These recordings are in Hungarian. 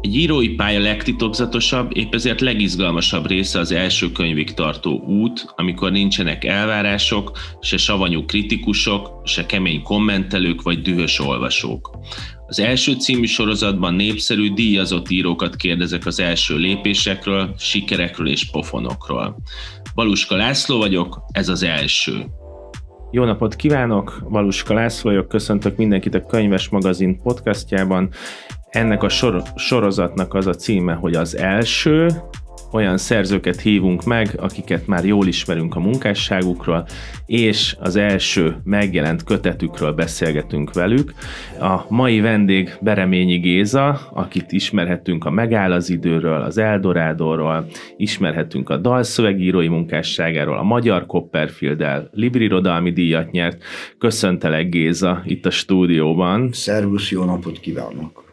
Egy írói pálya legtitokzatosabb, épp ezért legizgalmasabb része az első könyvig tartó út, amikor nincsenek elvárások, se savanyú kritikusok, se kemény kommentelők vagy dühös olvasók. Az első című sorozatban népszerű, díjazott írókat kérdezek az első lépésekről, sikerekről és pofonokról. Baluska László vagyok, ez az első. Jó napot kívánok, Valuska László vagyok, köszöntök mindenkit a Könyves Magazin podcastjában. Ennek a sor- sorozatnak az a címe, hogy az első, olyan szerzőket hívunk meg, akiket már jól ismerünk a munkásságukról, és az első megjelent kötetükről beszélgetünk velük. A mai vendég Bereményi Géza, akit ismerhetünk a Megáll az időről, az Eldorádóról, ismerhetünk a dalszövegírói munkásságáról, a Magyar Copperfield-el Librirodalmi díjat nyert. Köszöntelek Géza itt a stúdióban. Szervusz, jó napot kívánok!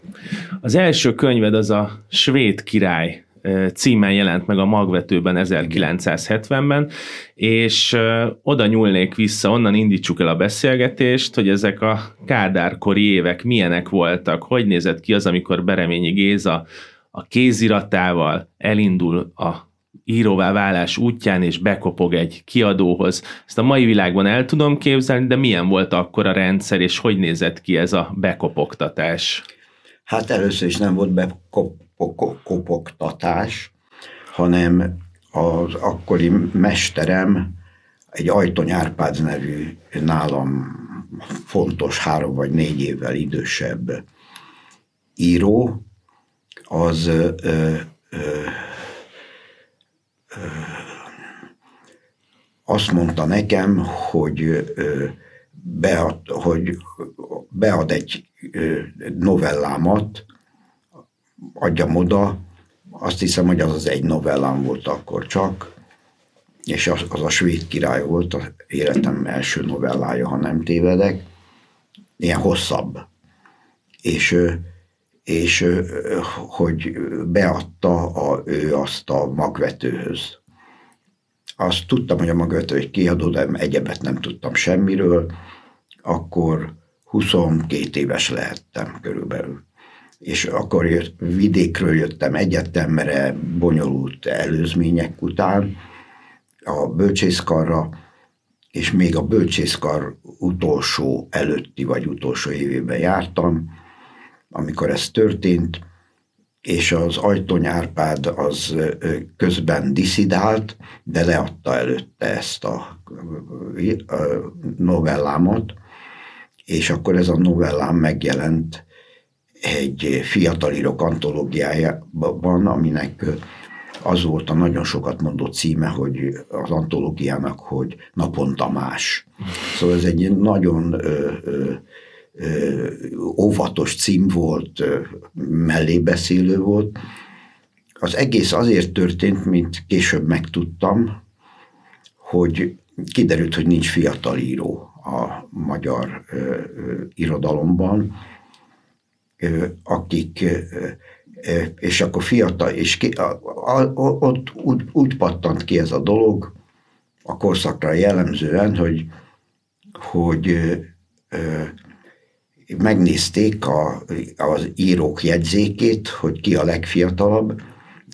Az első könyved az a Svéd király címen jelent meg a magvetőben 1970-ben, és oda nyúlnék vissza, onnan indítsuk el a beszélgetést, hogy ezek a kádárkori évek milyenek voltak, hogy nézett ki az, amikor Bereményi Géza a kéziratával elindul a íróvá válás útján, és bekopog egy kiadóhoz. Ezt a mai világban el tudom képzelni, de milyen volt akkor a rendszer, és hogy nézett ki ez a bekopogtatás? Hát először is nem volt bekopogtatás, hanem az akkori mesterem, egy Ajtony Árpád nevű nálam fontos három vagy négy évvel idősebb író, az azt mondta nekem, hogy bead, hogy bead egy novellámat, adjam oda, azt hiszem, hogy az az egy novellám volt akkor csak, és az, az a svéd király volt, az életem első novellája, ha nem tévedek, ilyen hosszabb. És, és hogy beadta a, ő azt a magvetőhöz. Azt tudtam, hogy a magvető egy kiadó, de egyebet nem tudtam semmiről, akkor 22 éves lehettem körülbelül. És akkor jött, vidékről jöttem egyetemre, bonyolult előzmények után, a bölcsészkarra, és még a bölcsészkar utolsó előtti vagy utolsó évében jártam, amikor ez történt, és az Ajtony Árpád az közben diszidált, de leadta előtte ezt a novellámat, és akkor ez a novellám megjelent egy fiatal írók antológiájában, aminek az volt a nagyon sokat mondó címe, hogy az antológiának, hogy naponta más. Szóval ez egy nagyon ö, ö, ö, óvatos cím volt, mellébeszélő volt. Az egész azért történt, mint később megtudtam, hogy kiderült, hogy nincs fiatal író magyar ö, ö, irodalomban, ö, akik, ö, és akkor fiatal, és ki, a, a, ott úgy, úgy pattant ki ez a dolog a korszakra jellemzően, hogy, hogy ö, ö, megnézték a, az írók jegyzékét, hogy ki a legfiatalabb,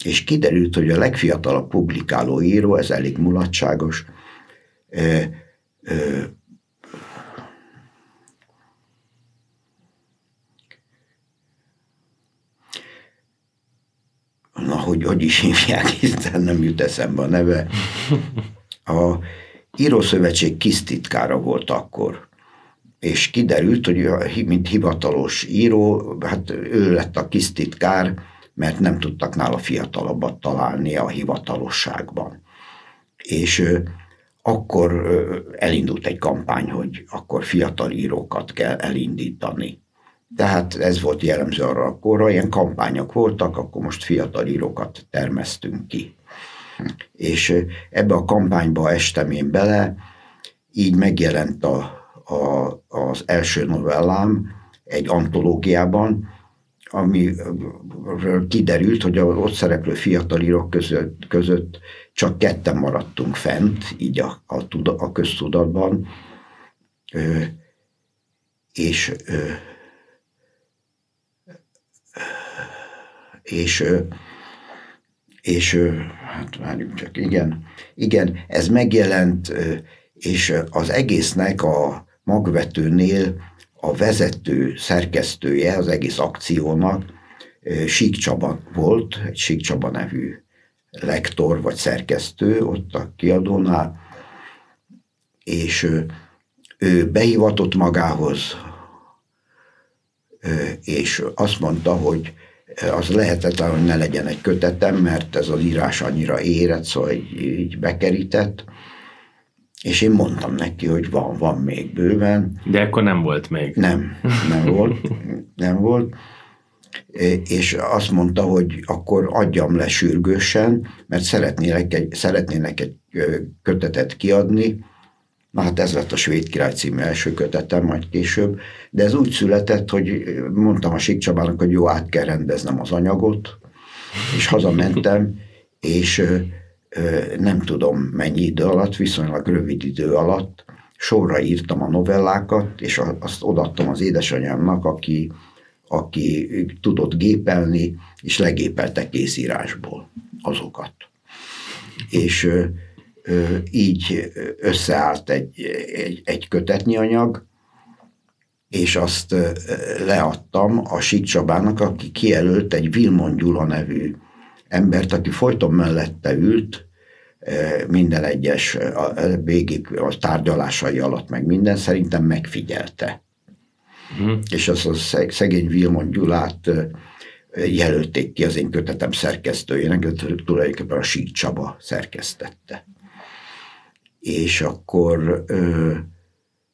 és kiderült, hogy a legfiatalabb publikáló író, ez elég mulatságos, na, hogy hogy is hívják, hiszen nem jut eszembe a neve. A Írószövetség kisztitkára volt akkor, és kiderült, hogy mint hivatalos író, hát ő lett a kisztitkár, mert nem tudtak nála fiatalabbat találni a hivatalosságban. És akkor elindult egy kampány, hogy akkor fiatal írókat kell elindítani. Tehát ez volt jellemző arra akkor, ilyen kampányok voltak, akkor most fiatal írókat termesztünk ki. És ebbe a kampányba estem én bele, így megjelent a, a, az első novellám egy antológiában, ami kiderült, hogy a ott szereplő fiatal írók között, között csak ketten maradtunk fent, így a, a, a köztudatban, ö, és ö, és, és hát várjunk csak, igen, igen, ez megjelent, és az egésznek a magvetőnél a vezető szerkesztője az egész akciónak Sík Csaba volt, egy Sík Csaba nevű lektor vagy szerkesztő ott a kiadónál, és ő behivatott magához, és azt mondta, hogy az lehetetlen, hogy ne legyen egy kötetem, mert ez az írás annyira érett, szóval így, így bekerített. És én mondtam neki, hogy van, van még bőven. De akkor nem volt még. Nem, nem volt. Nem volt. És azt mondta, hogy akkor adjam le sürgősen, mert szeretnének egy, szeretnének egy kötetet kiadni, Na hát ez lett a Svéd Király című első kötetem, majd később, de ez úgy született, hogy mondtam a Csabának, hogy jó, át kell rendeznem az anyagot, és hazamentem, és nem tudom mennyi idő alatt, viszonylag rövid idő alatt sorra írtam a novellákat, és azt odaadtam az édesanyámnak, aki, aki tudott gépelni, és legépelte készírásból azokat. És így összeállt egy, egy, egy kötetnyi anyag, és azt leadtam a Sik Csabának, aki kijelölt egy Vilmon Gyula nevű embert, aki folyton mellette ült, minden egyes a, végig a tárgyalásai alatt, meg minden szerintem megfigyelte. Mm. És az a szegény Vilmon Gyulát jelölték ki az én kötetem szerkesztőjének, tulajdonképpen a Sík Csaba szerkesztette és akkor ö,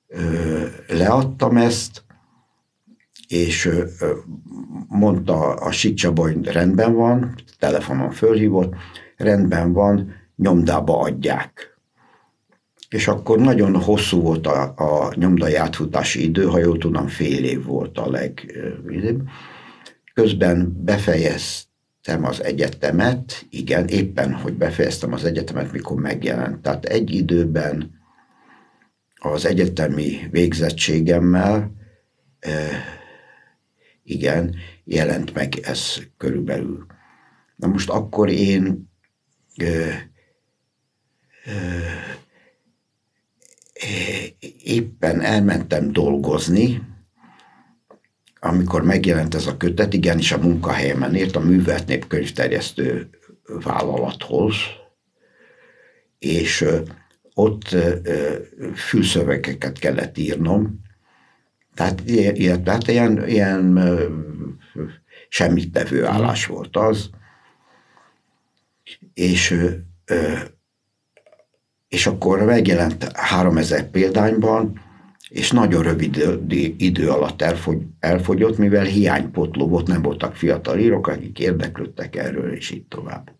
ö, leadtam ezt, és ö, mondta a Sicsaba, hogy rendben van, telefonon fölhívott, rendben van, nyomdába adják. És akkor nagyon hosszú volt a, a nyomdai átfutási idő, ha jól tudom, fél év volt a leg. Közben befejezt, az egyetemet, igen, éppen, hogy befejeztem az egyetemet, mikor megjelent. Tehát egy időben az egyetemi végzettségemmel, igen, jelent meg ez körülbelül. Na most akkor én éppen elmentem dolgozni, amikor megjelent ez a kötet, igenis a munkahelyemen ért a Művelt Nép könyvterjesztő vállalathoz, és ott fülszövegeket kellett írnom, tehát ilyen, tehát ilyen, ilyen semmit tevő állás volt az, és, és akkor megjelent 3000 példányban, és nagyon rövid idő alatt elfogy, elfogyott, mivel hiánypotló volt, nem voltak fiatal írók, akik érdeklődtek erről, és így tovább.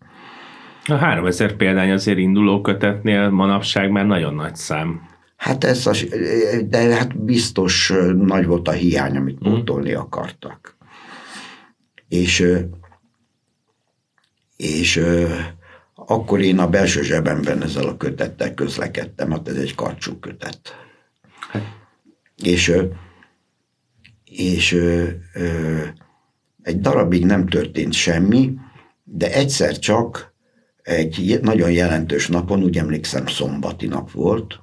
A 3000 példány azért induló kötetnél manapság már nagyon nagy szám. Hát ez, a, de hát biztos nagy volt a hiány, amit mm. pótolni akartak. És, és akkor én a belső zsebemben ezzel a kötettel közlekedtem, hát ez egy karcsú kötet. És, és egy darabig nem történt semmi, de egyszer csak egy nagyon jelentős napon, úgy emlékszem szombati nap volt,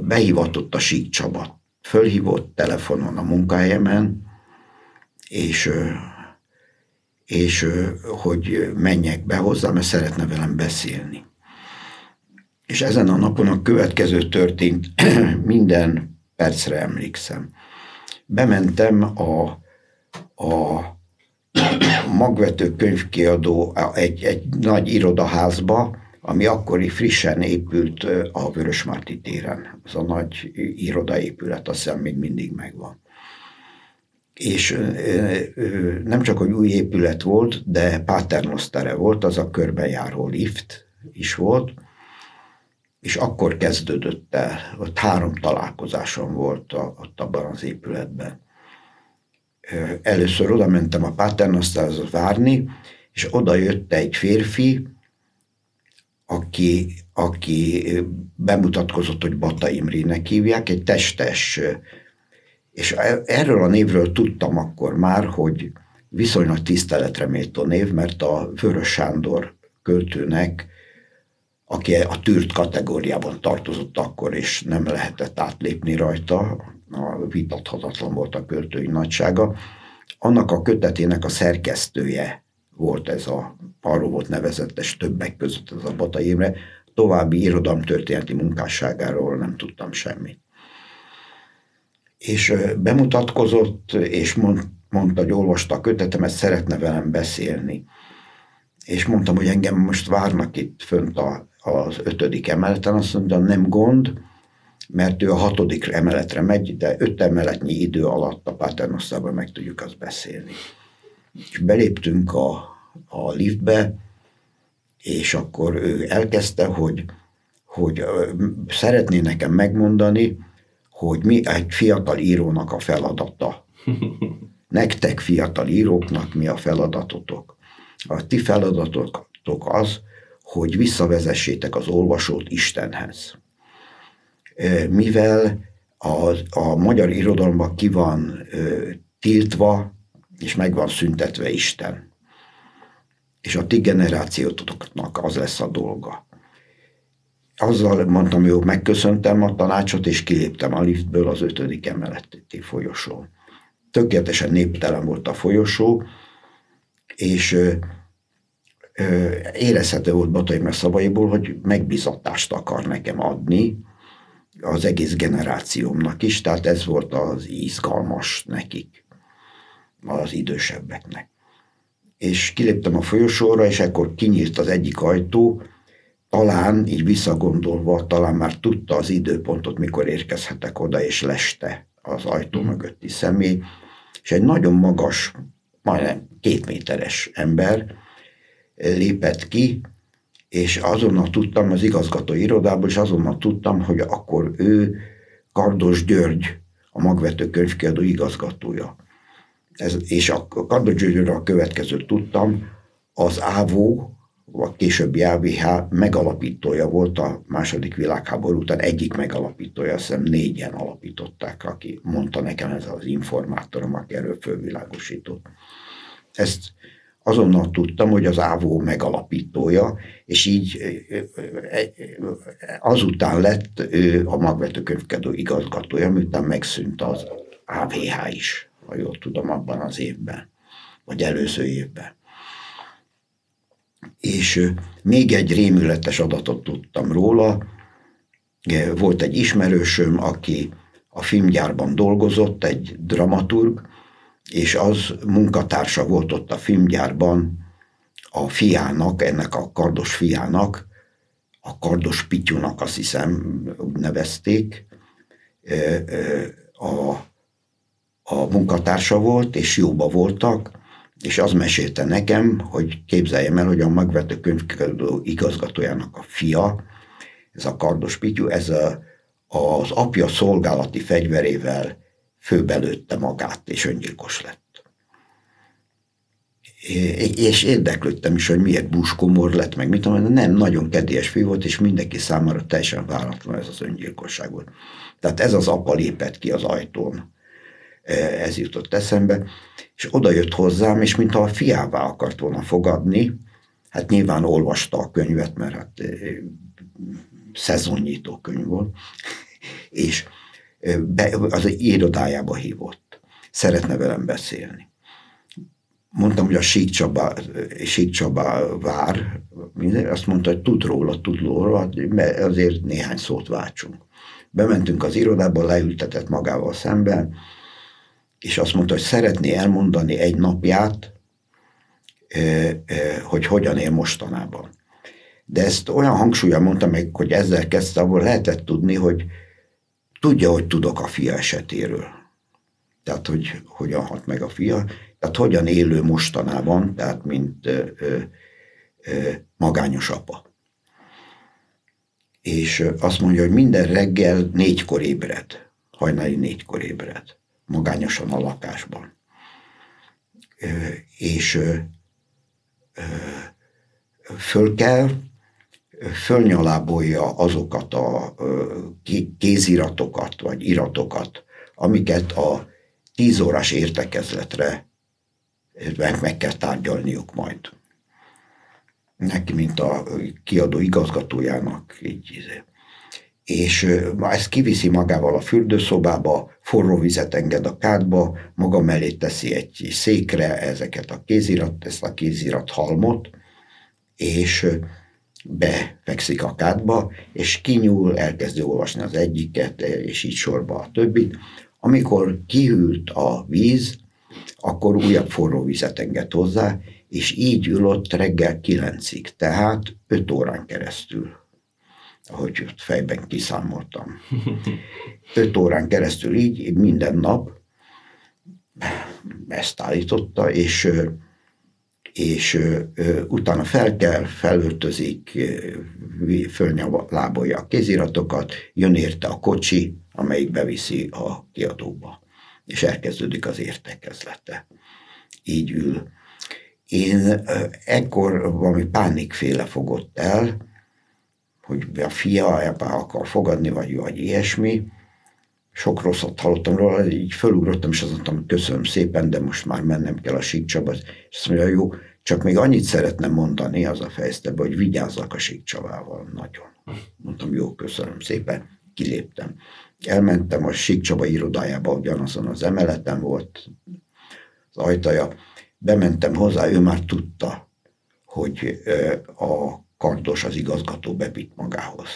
behivatott a Sík Csaba. Fölhívott telefonon a munkahelyemen, és, és hogy menjek be hozzá, mert szeretne velem beszélni. És ezen a napon a következő történt, minden percre emlékszem. Bementem a, a magvető könyvkiadó egy, egy nagy irodaházba, ami akkori frissen épült a Vörösmárti téren. Ez a nagy irodaépület, azt hiszem még mindig megvan. És nem csak, hogy új épület volt, de paternosztere volt, az a körbejáró lift is volt, és akkor kezdődött el, ott három találkozásom volt a, ott abban az épületben. Először oda mentem a Paternasztálhoz várni, és oda jött egy férfi, aki, aki bemutatkozott, hogy Bata Imrének hívják, egy testes, és e, erről a névről tudtam akkor már, hogy viszonylag tiszteletre méltó név, mert a Vörös Sándor költőnek, aki a tűrt kategóriában tartozott akkor, és nem lehetett átlépni rajta, a vitathatatlan volt a költői nagysága, annak a kötetének a szerkesztője volt ez a, arról volt nevezetes többek között ez a Bata Imre, további irodalomtörténeti munkásságáról nem tudtam semmit. És bemutatkozott, és mond, mondta, hogy olvasta a kötetemet, szeretne velem beszélni. És mondtam, hogy engem most várnak itt fönt a, az ötödik emeleten, azt mondta, nem gond, mert ő a hatodik emeletre megy, de öt emeletnyi idő alatt a Paternosztában meg tudjuk azt beszélni. És beléptünk a, a liftbe, és akkor ő elkezdte, hogy, hogy szeretné nekem megmondani, hogy mi egy fiatal írónak a feladata. Nektek fiatal íróknak mi a feladatotok? A ti feladatotok az, hogy visszavezessétek az olvasót Istenhez. Mivel a, a magyar irodalomban ki van tiltva, és meg van szüntetve Isten. És a ti generációtoknak az lesz a dolga. Azzal mondtam, hogy megköszöntem a tanácsot, és kiléptem a liftből az ötödik emeleti folyosón tökéletesen néptelen volt a folyosó, és érezhető volt Bataimre szavaiból, hogy megbizatást akar nekem adni az egész generációmnak is, tehát ez volt az izgalmas nekik, az idősebbeknek. És kiléptem a folyosóra, és ekkor kinyílt az egyik ajtó, talán így visszagondolva, talán már tudta az időpontot, mikor érkezhetek oda, és leste az ajtó mögötti személy, és egy nagyon magas, majdnem két méteres ember lépett ki, és azonnal tudtam az igazgató irodából, és azonnal tudtam, hogy akkor ő Kardos György, a magvető könyvkiadó igazgatója. Ez, és a Kardos Györgyről a következőt tudtam, az ÁVÓ, a későbbi AVH megalapítója volt a második világháború után, egyik megalapítója, azt hiszem négyen alapították, aki mondta nekem ez az informátorom, aki erről fölvilágosított. Ezt azonnal tudtam, hogy az ÁVÓ megalapítója, és így azután lett ő a magvetőkönyvkedő igazgatója, miután megszűnt az AVH is, ha jól tudom, abban az évben, vagy előző évben és még egy rémületes adatot tudtam róla. Volt egy ismerősöm, aki a filmgyárban dolgozott, egy dramaturg, és az munkatársa volt ott a filmgyárban a fiának, ennek a kardos fiának, a kardos pityunak azt hiszem úgy nevezték, a, a munkatársa volt, és jóba voltak, és az mesélte nekem, hogy képzeljem el, hogy a magvető könyvkiadó igazgatójának a fia, ez a Kardos Pityu, ez a, az apja szolgálati fegyverével főbelőtte magát, és öngyilkos lett. És érdeklődtem is, hogy miért buskomor lett, meg mit tudom, nem, nagyon kedélyes fiú volt, és mindenki számára teljesen váratlan ez az öngyilkosság volt. Tehát ez az apa lépett ki az ajtón ez jutott eszembe, és oda jött hozzám, és mintha a fiává akart volna fogadni, hát nyilván olvasta a könyvet, mert hát szezonnyitó könyv volt, és be, az irodájába hívott. Szeretne velem beszélni. Mondtam, hogy a Sík Csaba, Sík Csaba vár, azt mondta, hogy tud róla, tud róla, azért néhány szót váltsunk. Bementünk az irodába, leültetett magával szemben, és azt mondta, hogy szeretné elmondani egy napját, hogy hogyan él mostanában. De ezt olyan hangsúlyan mondta meg, hogy ezzel kezdte, ahol lehetett tudni, hogy tudja, hogy tudok a fia esetéről. Tehát, hogy hogyan hat meg a fia, tehát hogyan élő mostanában, tehát mint ö, ö, ö, magányos apa. És azt mondja, hogy minden reggel négykor ébred, hajnali négykor ébred magányosan a lakásban. És föl kell, fölnyalábolja azokat a kéziratokat, vagy iratokat, amiket a tíz órás értekezletre meg, kell tárgyalniuk majd. Neki, mint a kiadó igazgatójának, így és ezt kiviszi magával a fürdőszobába, forró vizet enged a kádba, maga mellé teszi egy székre ezeket a kézirat, ezt a kézirat halmot, és befekszik a kádba, és kinyúl, elkezdi olvasni az egyiket, és így sorba a többit. Amikor kihűlt a víz, akkor újabb forró vizet enged hozzá, és így ül ott reggel kilencig, tehát öt órán keresztül, ahogy ott fejben kiszámoltam. Öt órán keresztül így, minden nap ezt állította, és és ö, utána fel kell, felöltözik, fölnyalábolja a kéziratokat, jön érte a kocsi, amelyik beviszi a kiadóba, és elkezdődik az értekezlete. Így ül. Én ö, ekkor valami pánikféle fogott el, hogy a fia ebbe akar fogadni, vagy, vagy ilyesmi, sok rosszat hallottam róla, így fölugrottam, és azt mondtam, hogy köszönöm szépen, de most már mennem kell a síkcsaba. És azt mondja, jó, csak még annyit szeretném mondani, az a fejezte be, hogy vigyázzak a síkcsavával nagyon. Mondtam, jó, köszönöm szépen, kiléptem. Elmentem a síkcsaba irodájába, ugyanazon az emeleten volt az ajtaja. Bementem hozzá, ő már tudta, hogy a kardos az igazgató bevitt magához.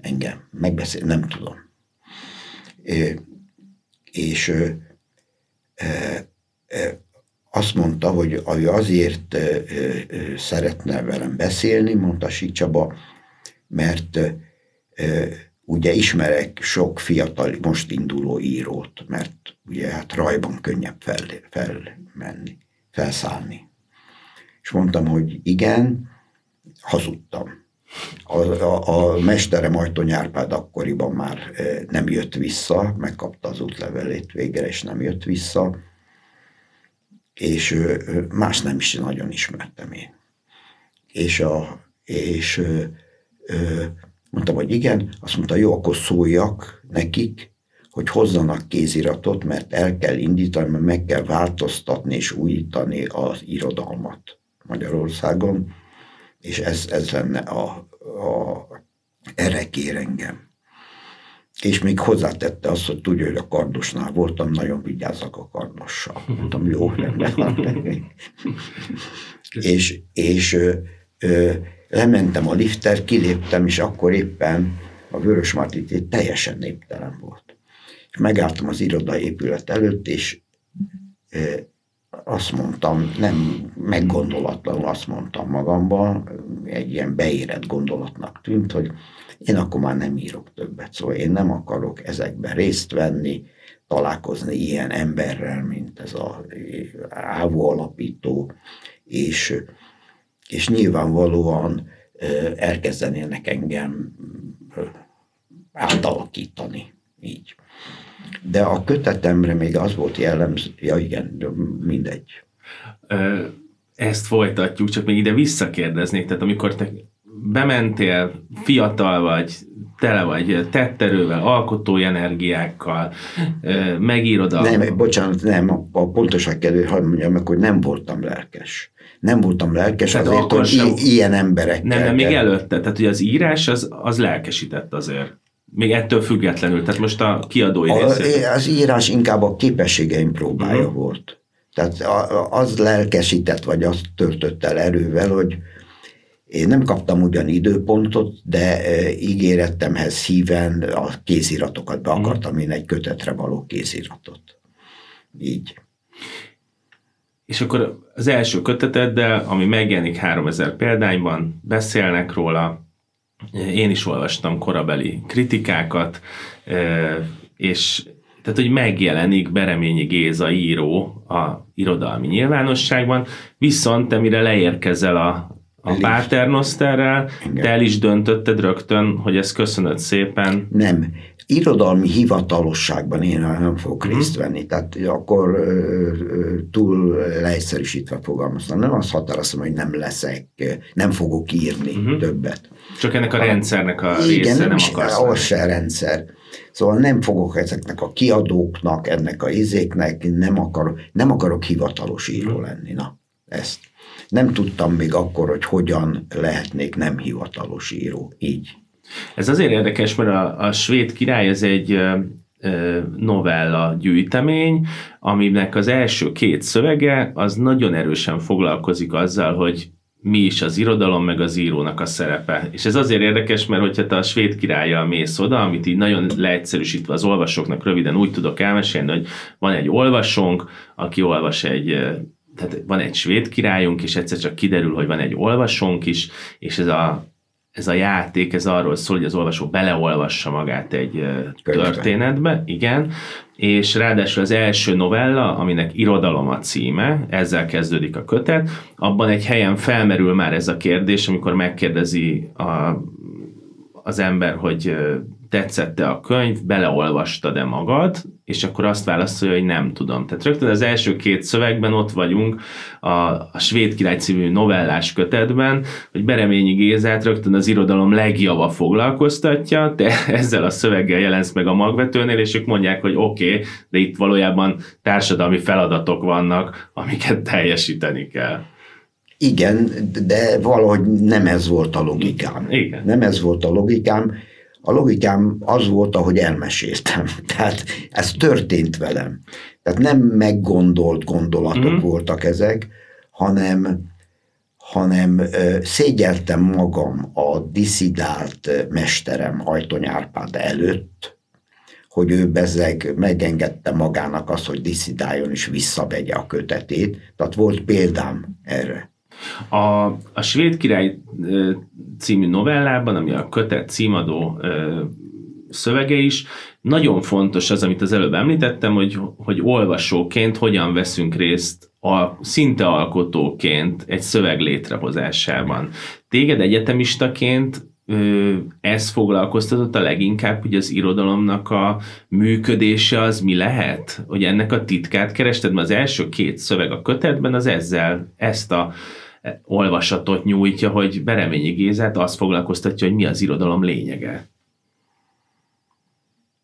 Engem megbeszél, nem tudom. És azt mondta, hogy azért szeretne velem beszélni, mondta Sicsaba, mert ugye ismerek sok fiatal, most induló írót, mert ugye hát rajban könnyebb fel, felmenni, felszállni. És mondtam, hogy igen, hazudtam. A, a, a mesterem Ajtony Árpád akkoriban már nem jött vissza, megkapta az útlevelét végre, és nem jött vissza és más nem is nagyon ismertem én. És, a, és mondtam, hogy igen, azt mondta, jó, akkor szóljak nekik, hogy hozzanak kéziratot, mert el kell indítani, mert meg kell változtatni és újítani az irodalmat Magyarországon, és ez, ez lenne a, a erre kér engem. És még hozzátette azt, hogy tudja, hogy a kardosnál voltam, nagyon vigyázzak a kardossal. Mondtam, jó, rendben van. és és ö, ö, lementem a lifter, kiléptem, és akkor éppen a Vörös Martit teljesen néptelen volt. És megálltam az irodai épület előtt, és ö, azt mondtam, nem meggondolatlanul azt mondtam magamban, egy ilyen beérett gondolatnak tűnt, hogy én akkor már nem írok többet, szóval én nem akarok ezekben részt venni, találkozni ilyen emberrel, mint ez a ávó alapító, és, és nyilvánvalóan elkezdenének engem átalakítani, így. De a kötetemre még az volt jellemző, ja igen, mindegy. Ezt folytatjuk, csak még ide visszakérdeznék, tehát amikor te bementél, fiatal vagy, tele vagy tetterővel, alkotói energiákkal, megírod a... Nem, bocsánat, nem, a, a pontoság kedvé, hadd mondjam meg, hogy nem voltam lelkes. Nem voltam lelkes tehát azért, hogy sem... ilyen emberek. Nem, nem, még előtte, tehát hogy az írás az, az lelkesített azért. Még ettől függetlenül, tehát most a kiadói a, Az írás inkább a képességeim próbája uh-huh. volt. Tehát az lelkesített, vagy azt törtött el erővel, hogy, én nem kaptam ugyan időpontot, de e, ígéretemhez híven a kéziratokat be mhm. akartam én egy kötetre való kéziratot. Így. És akkor az első köteteddel, ami megjelenik 3000 példányban, beszélnek róla, én is olvastam korabeli kritikákat, és tehát, hogy megjelenik Bereményi Géza író a irodalmi nyilvánosságban, viszont te mire leérkezel a, a Paternosterrel, te el is döntötted rögtön, hogy ezt köszönöd szépen. Nem, irodalmi hivatalosságban én nem fogok uh-huh. részt venni, tehát akkor ö, ö, túl leegyszerűsítve fogalmaztam. Nem azt határoztam, hogy nem leszek, nem fogok írni uh-huh. többet. Csak ennek a rendszernek a igen, része nem, nem akarsz. Az se rendszer. Szóval nem fogok ezeknek a kiadóknak, ennek a izéknek, nem akarok, nem akarok hivatalos író lenni. Na, ezt. Nem tudtam még akkor, hogy hogyan lehetnék nem hivatalos író. Így. Ez azért érdekes, mert a, a svéd király ez egy novella gyűjtemény, aminek az első két szövege az nagyon erősen foglalkozik azzal, hogy mi is az irodalom, meg az írónak a szerepe. És ez azért érdekes, mert hogyha te a svéd királya mész oda, amit így nagyon leegyszerűsítve az olvasóknak röviden úgy tudok elmesélni, hogy van egy olvasónk, aki olvas egy tehát van egy svéd királyunk, és egyszer csak kiderül, hogy van egy olvasónk is, és ez a ez a játék, ez arról szól, hogy az olvasó beleolvassa magát egy Könyvben. történetbe, igen, és ráadásul az első novella, aminek irodalom a címe, ezzel kezdődik a kötet, abban egy helyen felmerül már ez a kérdés, amikor megkérdezi a, az ember, hogy tetszette a könyv, beleolvastad-e magad, és akkor azt válaszolja, hogy nem tudom. Tehát rögtön az első két szövegben ott vagyunk a, a Svéd király című novellás kötetben, hogy Bereményi Gézát rögtön az irodalom legjava foglalkoztatja, de ezzel a szöveggel jelensz meg a magvetőnél, és ők mondják, hogy oké, okay, de itt valójában társadalmi feladatok vannak, amiket teljesíteni kell. Igen, de valahogy nem ez volt a logikám. Igen. Nem ez volt a logikám a logikám az volt, ahogy elmeséltem. Tehát ez történt velem. Tehát nem meggondolt gondolatok mm. voltak ezek, hanem, hanem szégyeltem magam a diszidált mesterem Ajtony Árpád előtt, hogy ő bezeg megengedte magának azt, hogy diszidáljon és visszavegye a kötetét. Tehát volt példám erre. A, a Svéd király című novellában, ami a kötet címadó szövege is, nagyon fontos az, amit az előbb említettem, hogy, hogy olvasóként hogyan veszünk részt a, szinte alkotóként egy szöveg létrehozásában. Téged egyetemistaként ez foglalkoztatott a leginkább, hogy az irodalomnak a működése az mi lehet? Hogy ennek a titkát kerested, mert az első két szöveg a kötetben az ezzel, ezt a olvasatot nyújtja, hogy Bereményi Gézát azt foglalkoztatja, hogy mi az irodalom lényege.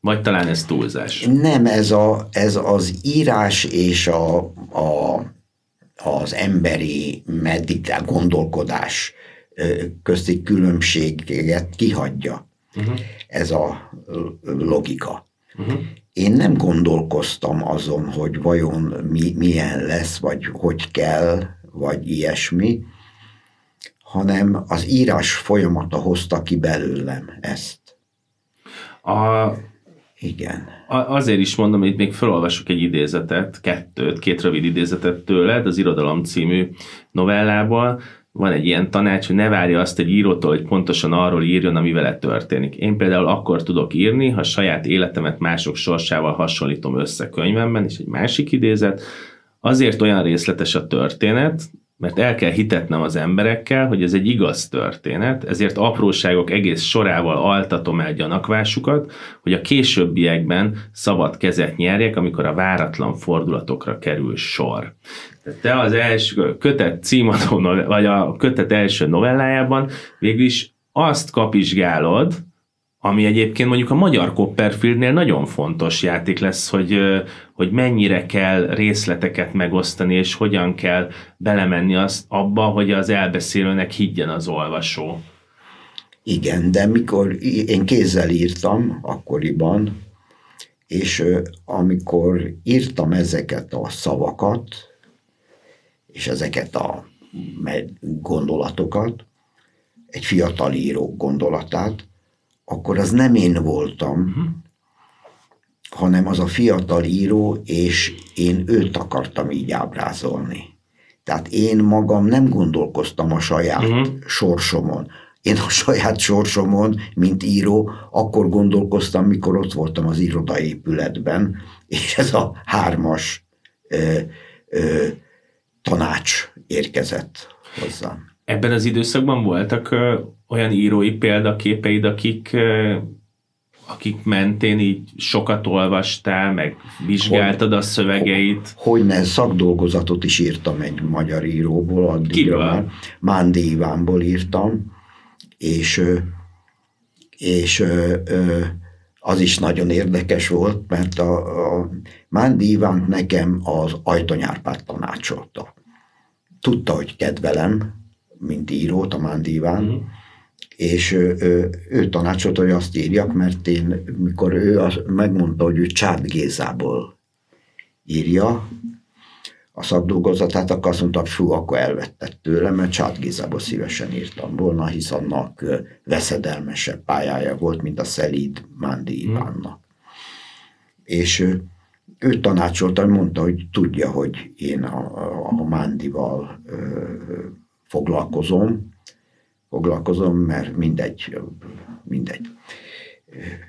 Vagy talán ez túlzás? Nem, ez, a, ez az írás és a, a, az emberi meditál, gondolkodás közti különbséget kihagyja. Uh-huh. Ez a logika. Uh-huh. Én nem gondolkoztam azon, hogy vajon mi, milyen lesz, vagy hogy kell, vagy ilyesmi, hanem az írás folyamata hozta ki belőlem ezt. A, Igen. A, azért is mondom, hogy itt még felolvasok egy idézetet, kettőt, két rövid idézetet tőled, az Irodalom című novellából, van egy ilyen tanács, hogy ne várja azt egy írótól, hogy pontosan arról írjon, ami vele történik. Én például akkor tudok írni, ha saját életemet mások sorsával hasonlítom össze könyvemben, és egy másik idézet, Azért olyan részletes a történet, mert el kell hitetnem az emberekkel, hogy ez egy igaz történet, ezért apróságok egész sorával altatom el gyanakvásukat, hogy a későbbiekben szabad kezet nyerjek, amikor a váratlan fordulatokra kerül sor. te az első kötet címadó, vagy a kötet első novellájában végül is azt kapizsgálod, ami egyébként mondjuk a magyar Copperfieldnél nagyon fontos játék lesz, hogy, hogy mennyire kell részleteket megosztani, és hogyan kell belemenni azt abba, hogy az elbeszélőnek higgyen az olvasó. Igen, de mikor én kézzel írtam akkoriban, és amikor írtam ezeket a szavakat, és ezeket a gondolatokat, egy fiatal író gondolatát, akkor az nem én voltam, uh-huh. hanem az a fiatal író, és én őt akartam így ábrázolni. Tehát én magam nem gondolkoztam a saját uh-huh. sorsomon. Én a saját sorsomon, mint író, akkor gondolkoztam, mikor ott voltam az irodaépületben, és ez a hármas ö, ö, tanács érkezett hozzám. Ebben az időszakban voltak olyan írói példaképeid, akik, akik mentén így sokat olvastál, meg vizsgáltad hogy, a szövegeit? Hogy ne, szakdolgozatot is írtam egy magyar íróból, addigra már. Mándi Ivánból írtam, és, és az is nagyon érdekes volt, mert a, a Mándi Iván nekem az Ajtonyárpát tanácsolta. Tudta, hogy kedvelem, mint írót, a Mándi Iván, mm. És ő, ő, ő tanácsolta, hogy azt írjak, mert én, mikor ő az, megmondta, hogy ő Csád Gézából írja, a szakdolgozatát, akkor azt mondta, fú, akkor elvettek tőle, mert Csát Gizából szívesen írtam volna, hisz annak veszedelmesebb pályája volt, mint a Szelíd Mándi hmm. Ivánnak. És ő tanácsolta, mondta, hogy tudja, hogy én a, a Mándival ö, foglalkozom, foglalkozom, mert mindegy, mindegy.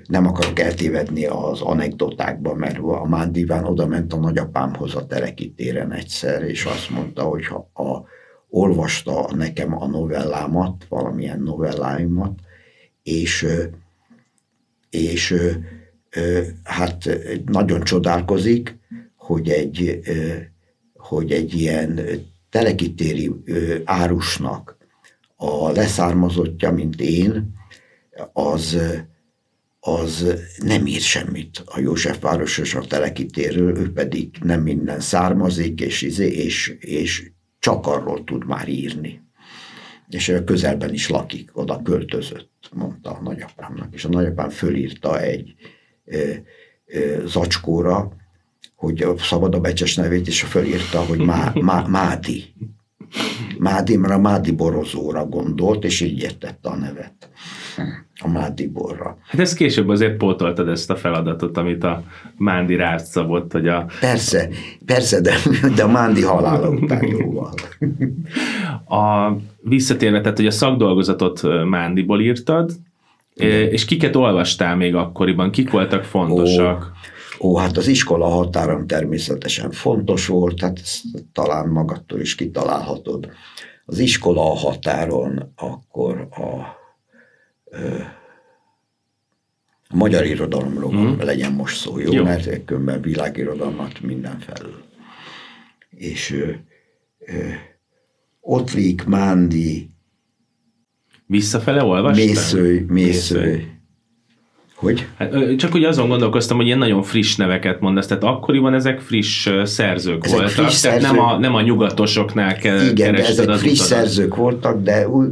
Nem akarok eltévedni az anekdotákba, mert a Mándiván oda ment a nagyapámhoz a Telekitéren egyszer, és azt mondta, hogy ha a, olvasta nekem a novellámat, valamilyen novelláimat, és, és hát nagyon csodálkozik, hogy egy, hogy egy ilyen telekitéri árusnak a leszármazottja, mint én, az, az nem ír semmit a Józsefvárosos a telekitérről, ő pedig nem minden származik, és, izé, és, és csak arról tud már írni. És a közelben is lakik, oda költözött, mondta a nagyapámnak. És a nagyapám fölírta egy e, e, zacskóra, hogy szabad a becses nevét, és fölírta, hogy Má, Má, Mádi. Mádi, mert a Mádi borozóra gondolt, és így értette a nevet a Mádi borra. Hát ez később azért pótoltad ezt a feladatot, amit a Mándi rád szabott, hogy a... Persze, persze, de, de a Mándi halála után jóval. A, visszatérve, tehát, hogy a szakdolgozatot Mándiból írtad, és kiket olvastál még akkoriban? Kik voltak fontosak? Ó, ó, hát az iskola határon természetesen fontos volt, hát ezt talán magadtól is kitalálhatod. Az iskola határon akkor a a magyar irodalomról mm. legyen most szó, jó? jó. Mert különben világirodalmat mindenfelől. És ö, ö, Ottlik, Mándi, Visszafele olvastál? Mészőj, Mészőj. Hogy? Hát, csak ugye azon gondolkoztam, hogy ilyen nagyon friss neveket mondasz, tehát akkoriban ezek friss szerzők ezek voltak, friss tehát szerzők. nem, a, nem a nyugatosoknál kell Igen, de ezek friss utadat. szerzők voltak, de úgy,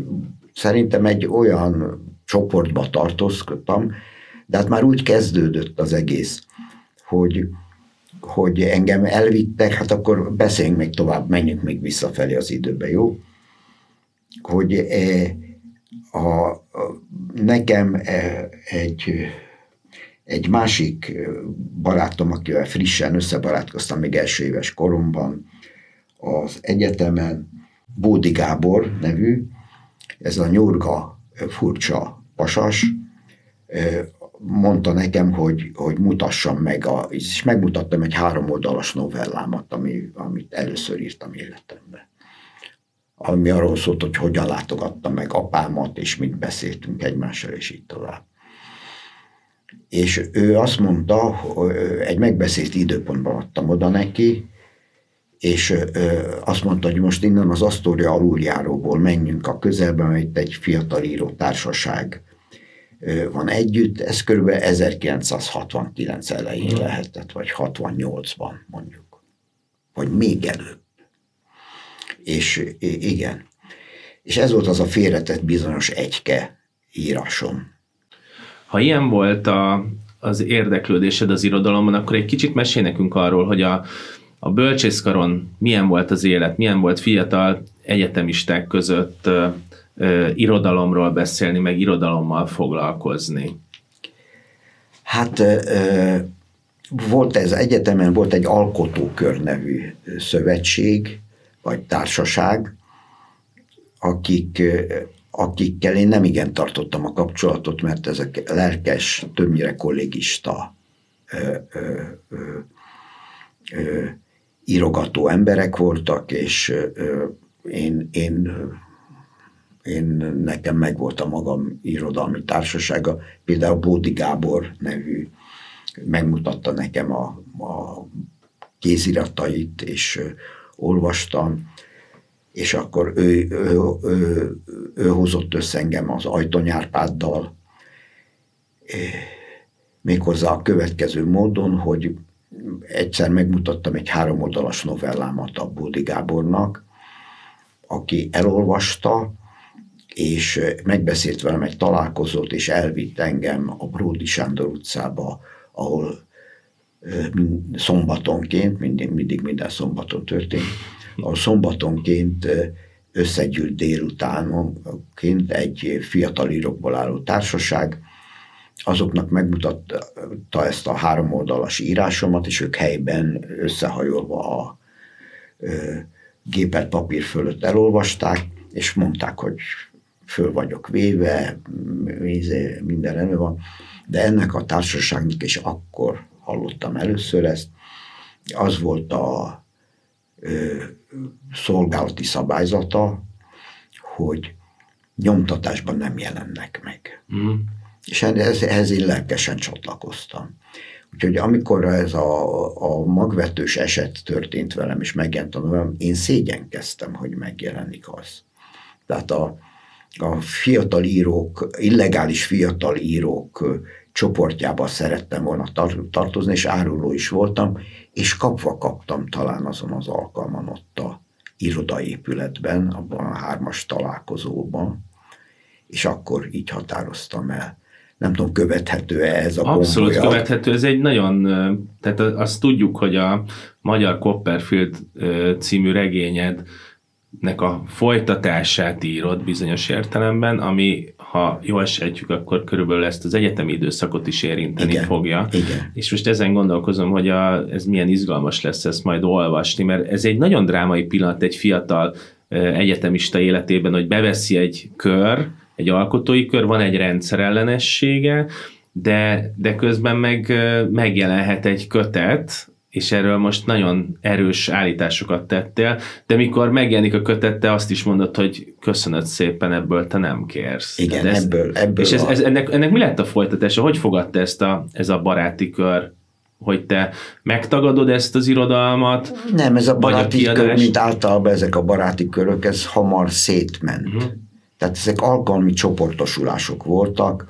szerintem egy olyan csoportba tartózkodtam, de hát már úgy kezdődött az egész, hogy, hogy engem elvittek, hát akkor beszéljünk még tovább, menjünk még visszafelé az időbe, jó? Hogy e, a, a, nekem e, egy, egy másik barátom, akivel frissen összebarátkoztam még első éves koromban, az egyetemen, Bódi Gábor nevű, ez a nyurga furcsa pasas, mondta nekem, hogy, hogy mutassam meg, a, és megmutattam egy három oldalas novellámat, ami, amit először írtam életemben. Ami arról szólt, hogy hogyan látogattam meg apámat, és mit beszéltünk egymással, és így tovább. És ő azt mondta, egy megbeszélt időpontban adtam oda neki, és azt mondta, hogy most innen az Asztória aluljáróból menjünk a közelbe, mert egy fiatal író társaság van együtt, ez kb. 1969 elején lehetett, vagy 68-ban mondjuk, vagy még előbb. És igen. És ez volt az a félretett bizonyos egyke írásom. Ha ilyen volt a, az érdeklődésed az irodalomban, akkor egy kicsit mesél nekünk arról, hogy a, a bölcsészkaron milyen volt az élet, milyen volt fiatal egyetemisták között ö, ö, irodalomról beszélni, meg irodalommal foglalkozni? Hát ö, volt ez egyetemen, volt egy alkotókör nevű szövetség, vagy társaság, akik, akikkel én nem igen tartottam a kapcsolatot, mert ezek lelkes, többnyire kollégista ö, ö, ö, ö, írogató emberek voltak, és én, én, én nekem megvolt a magam irodalmi társasága, például Bódi Gábor nevű megmutatta nekem a, a kéziratait, és olvastam, és akkor ő, ő, ő, ő hozott össze engem az Ajtonyárpáddal, méghozzá a következő módon, hogy egyszer megmutattam egy háromoldalas novellámat a Bódi Gábornak, aki elolvasta, és megbeszélt velem egy találkozót, és elvitt engem a Bródi Sándor utcába, ahol szombatonként, mindig, mindig minden szombaton történt, a szombatonként összegyűlt délutánonként egy fiatal írókból álló társaság, azoknak megmutatta ezt a három oldalas írásomat, és ők helyben összehajolva a gépet papír fölött elolvasták, és mondták, hogy föl vagyok véve, minden rendben van, de ennek a társaságnak is akkor hallottam először ezt, az volt a szolgálati szabályzata, hogy nyomtatásban nem jelennek meg. Mm. És ehhez, ehhez én lelkesen csatlakoztam. Úgyhogy amikor ez a, a magvetős eset történt velem, és megjelent a novem, én szégyenkeztem, hogy megjelenik az. Tehát a, a fiatal írók, illegális fiatal írók csoportjába szerettem volna tar- tartozni, és áruló is voltam, és kapva kaptam talán azon az alkalman irodaépületben, abban a hármas találkozóban, és akkor így határoztam el nem tudom, követhető-e ez a Abszolút gombolya. követhető, ez egy nagyon, tehát azt tudjuk, hogy a magyar Copperfield című regényed nek a folytatását írod bizonyos értelemben, ami, ha jól sejtjük, akkor körülbelül ezt az egyetemi időszakot is érinteni igen, fogja. Igen. És most ezen gondolkozom, hogy a, ez milyen izgalmas lesz ezt majd olvasni, mert ez egy nagyon drámai pillanat egy fiatal egyetemista életében, hogy beveszi egy kör, egy alkotói kör, van egy rendszerellenessége, de, de közben meg megjelenhet egy kötet, és erről most nagyon erős állításokat tettél, de mikor megjelenik a kötet, te azt is mondod, hogy köszönöd szépen, ebből te nem kérsz. Igen, ez, ebből, ebből. És ez, ez, ennek, ennek mi lett a folytatása? Hogy fogadta ezt a, ez a baráti kör? Hogy te megtagadod ezt az irodalmat? Nem, ez a baráti a kör, mint általában ezek a baráti körök, ez hamar szétment. Uh-huh. Tehát ezek alkalmi csoportosulások voltak,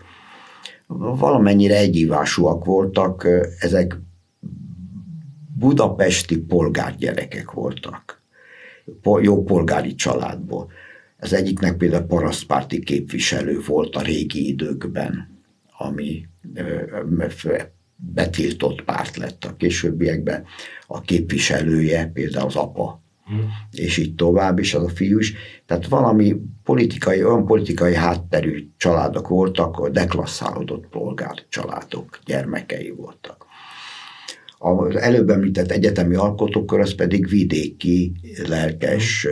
valamennyire egyívásúak voltak, ezek budapesti polgárgyerekek voltak, jó polgári családból. Az egyiknek például parasztpárti képviselő volt a régi időkben, ami betiltott párt lett a későbbiekben. A képviselője például az apa Hmm. és így tovább, és az a fiú is. Tehát valami politikai, olyan politikai hátterű családok voltak, deklasszálódott polgár családok, gyermekei voltak. Az előbb említett egyetemi alkotókör, az pedig vidéki, lelkes,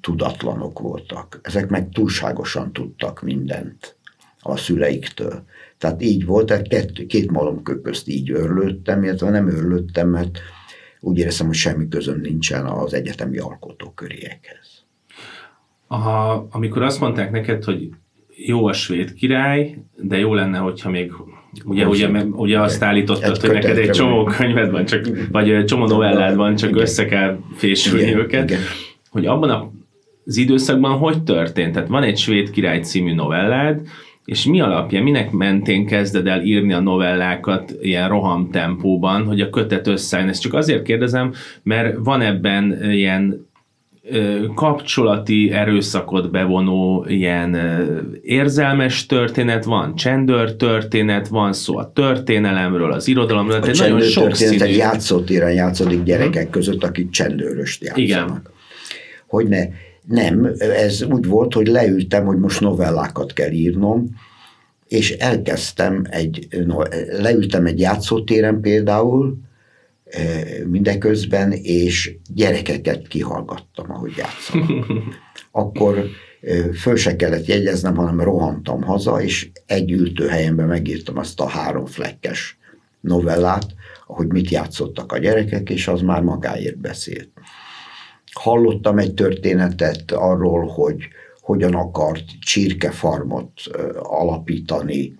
tudatlanok voltak. Ezek meg túlságosan tudtak mindent a szüleiktől. Tehát így volt, két, két malomkő közt így örlődtem, illetve nem örlődtem, mert úgy éreztem, hogy semmi közöm nincsen az egyetemi alkotóköréekhez. Aha, amikor azt mondták neked, hogy jó a svéd király, de jó lenne, hogyha még Ugye, ugye, ugye azt állítottad, hogy neked egy csomó könyved van, csak, vagy csomó novellád van, csak igen. össze kell fésülni igen, őket. Igen. Hogy abban az időszakban hogy történt? Tehát van egy Svéd király című novellád, és mi alapja, minek mentén kezded el írni a novellákat ilyen roham tempóban, hogy a kötet összeálljon? Ezt csak azért kérdezem, mert van ebben ilyen kapcsolati erőszakot bevonó ilyen érzelmes történet, van csendőr történet, van szó a történelemről, az irodalomról, a tehát nagyon sok történet egy játszótéren játszódik gyerekek hmm. között, akik csendőröst játszanak. Igen. Hogy ne, nem, ez úgy volt, hogy leültem, hogy most novellákat kell írnom, és elkezdtem egy, leültem egy játszótéren például, mindeközben, és gyerekeket kihallgattam, ahogy játszanak. Akkor föl se kellett jegyeznem, hanem rohantam haza, és egy ültőhelyemben megírtam azt a három flekkes novellát, ahogy mit játszottak a gyerekek, és az már magáért beszélt. Hallottam egy történetet arról, hogy hogyan akart csirkefarmot alapítani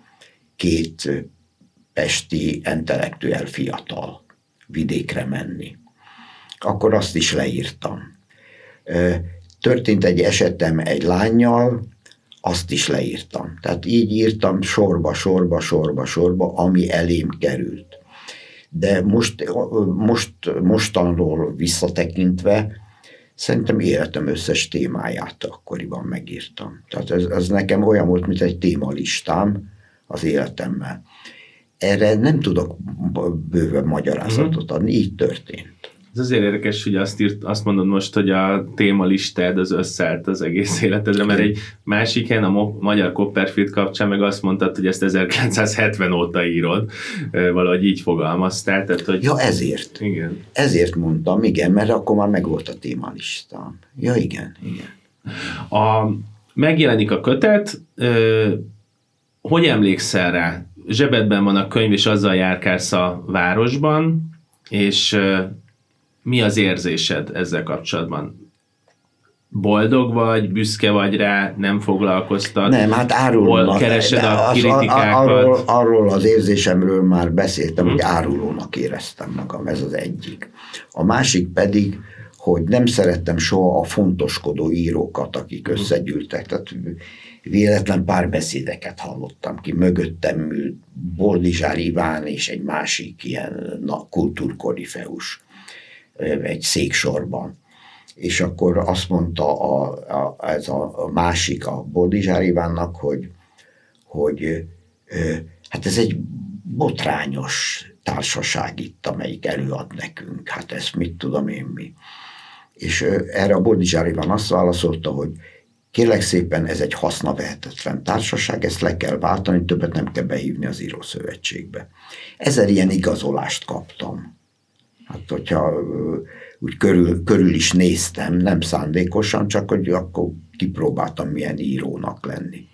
két pesti intellektuel fiatal vidékre menni. Akkor azt is leírtam. Történt egy esetem egy lányjal, azt is leírtam. Tehát így írtam sorba, sorba, sorba, sorba, ami elém került. De most, most mostanról visszatekintve szerintem életem összes témáját akkoriban megírtam. Tehát ez, ez nekem olyan volt, mint egy témalistám az életemmel. Erre nem tudok bővebb magyarázatot mhm. adni, így történt. Ez azért érdekes, hogy azt, írt, azt mondod most, hogy a témalistád az összeállt az egész életedre, mert egy másik helyen, a magyar Copperfield kapcsán meg azt mondtad, hogy ezt 1970 óta írod, valahogy így fogalmaztál. Tehát, hogy... Ja, ezért. Igen. Ezért mondtam, igen, mert akkor már megvolt a témalistám. Ja, igen, igen. A, megjelenik a kötet, ö, hogy emlékszel rá? Zsebedben van a könyv, és azzal járkálsz a városban, és mi az érzésed ezzel kapcsolatban? Boldog vagy, büszke vagy rá, nem foglalkoztat? Nem, hát árulónak. keresed a az, kritikákat? Arról, arról az érzésemről már beszéltem, hmm. hogy árulónak éreztem magam, ez az egyik. A másik pedig, hogy nem szerettem soha a fontoskodó írókat, akik hmm. összegyűltek. Tehát véletlen párbeszédeket hallottam ki. Mögöttem ült Boldizsár Iván és egy másik ilyen na, kultúrkorifeus egy széksorban. És akkor azt mondta a, a, ez a másik, a Boldizsár Ivánnak, hogy, hogy hát ez egy botrányos társaság itt, amelyik előad nekünk. Hát ezt mit tudom én mi. És erre a Boldizsár Iván azt válaszolta, hogy kérlek szépen ez egy hasznavehetetlen társaság, ezt le kell váltani, többet nem kell behívni az írószövetségbe. Ezer ilyen igazolást kaptam. Hát hogyha úgy körül, körül is néztem, nem szándékosan, csak hogy akkor kipróbáltam milyen írónak lenni.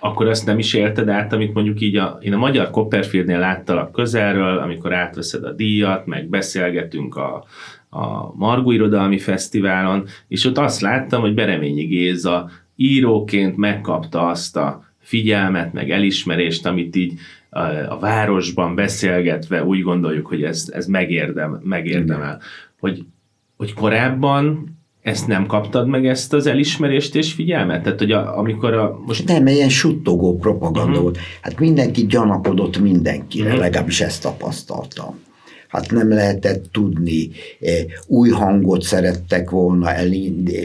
Akkor ezt nem is élted át, amit mondjuk így a, én a Magyar Copperfieldnél láttalak közelről, amikor átveszed a díjat, meg beszélgetünk a, a Margó Irodalmi Fesztiválon, és ott azt láttam, hogy Bereményi Géza íróként megkapta azt a figyelmet, meg elismerést, amit így a városban beszélgetve úgy gondoljuk, hogy ez, ez megérdem, megérdemel. Hogy, hogy korábban ezt nem kaptad meg ezt az elismerést és figyelmet? Tehát, hogy a, amikor a... Most... Nem, ilyen suttogó propaganda uh-huh. volt. Hát mindenki gyanakodott mindenkire, uh-huh. legalábbis ezt tapasztaltam. Hát nem lehetett tudni, új hangot szerettek volna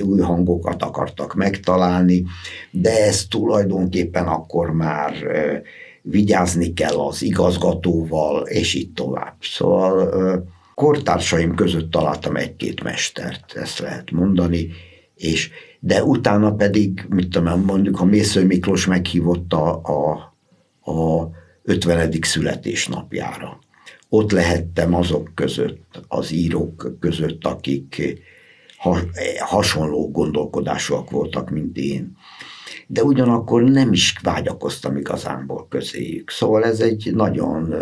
új hangokat akartak megtalálni, de ez tulajdonképpen akkor már vigyázni kell az igazgatóval, és így tovább. Szóval kortársaim között találtam egy-két mestert, ezt lehet mondani, és de utána pedig, mit tudom, mondjuk a Mésző Miklós meghívott a, a, a 50. születésnapjára. Ott lehettem azok között, az írók között, akik hasonló gondolkodásúak voltak, mint én de ugyanakkor nem is vágyakoztam igazánból közéjük. Szóval ez egy nagyon,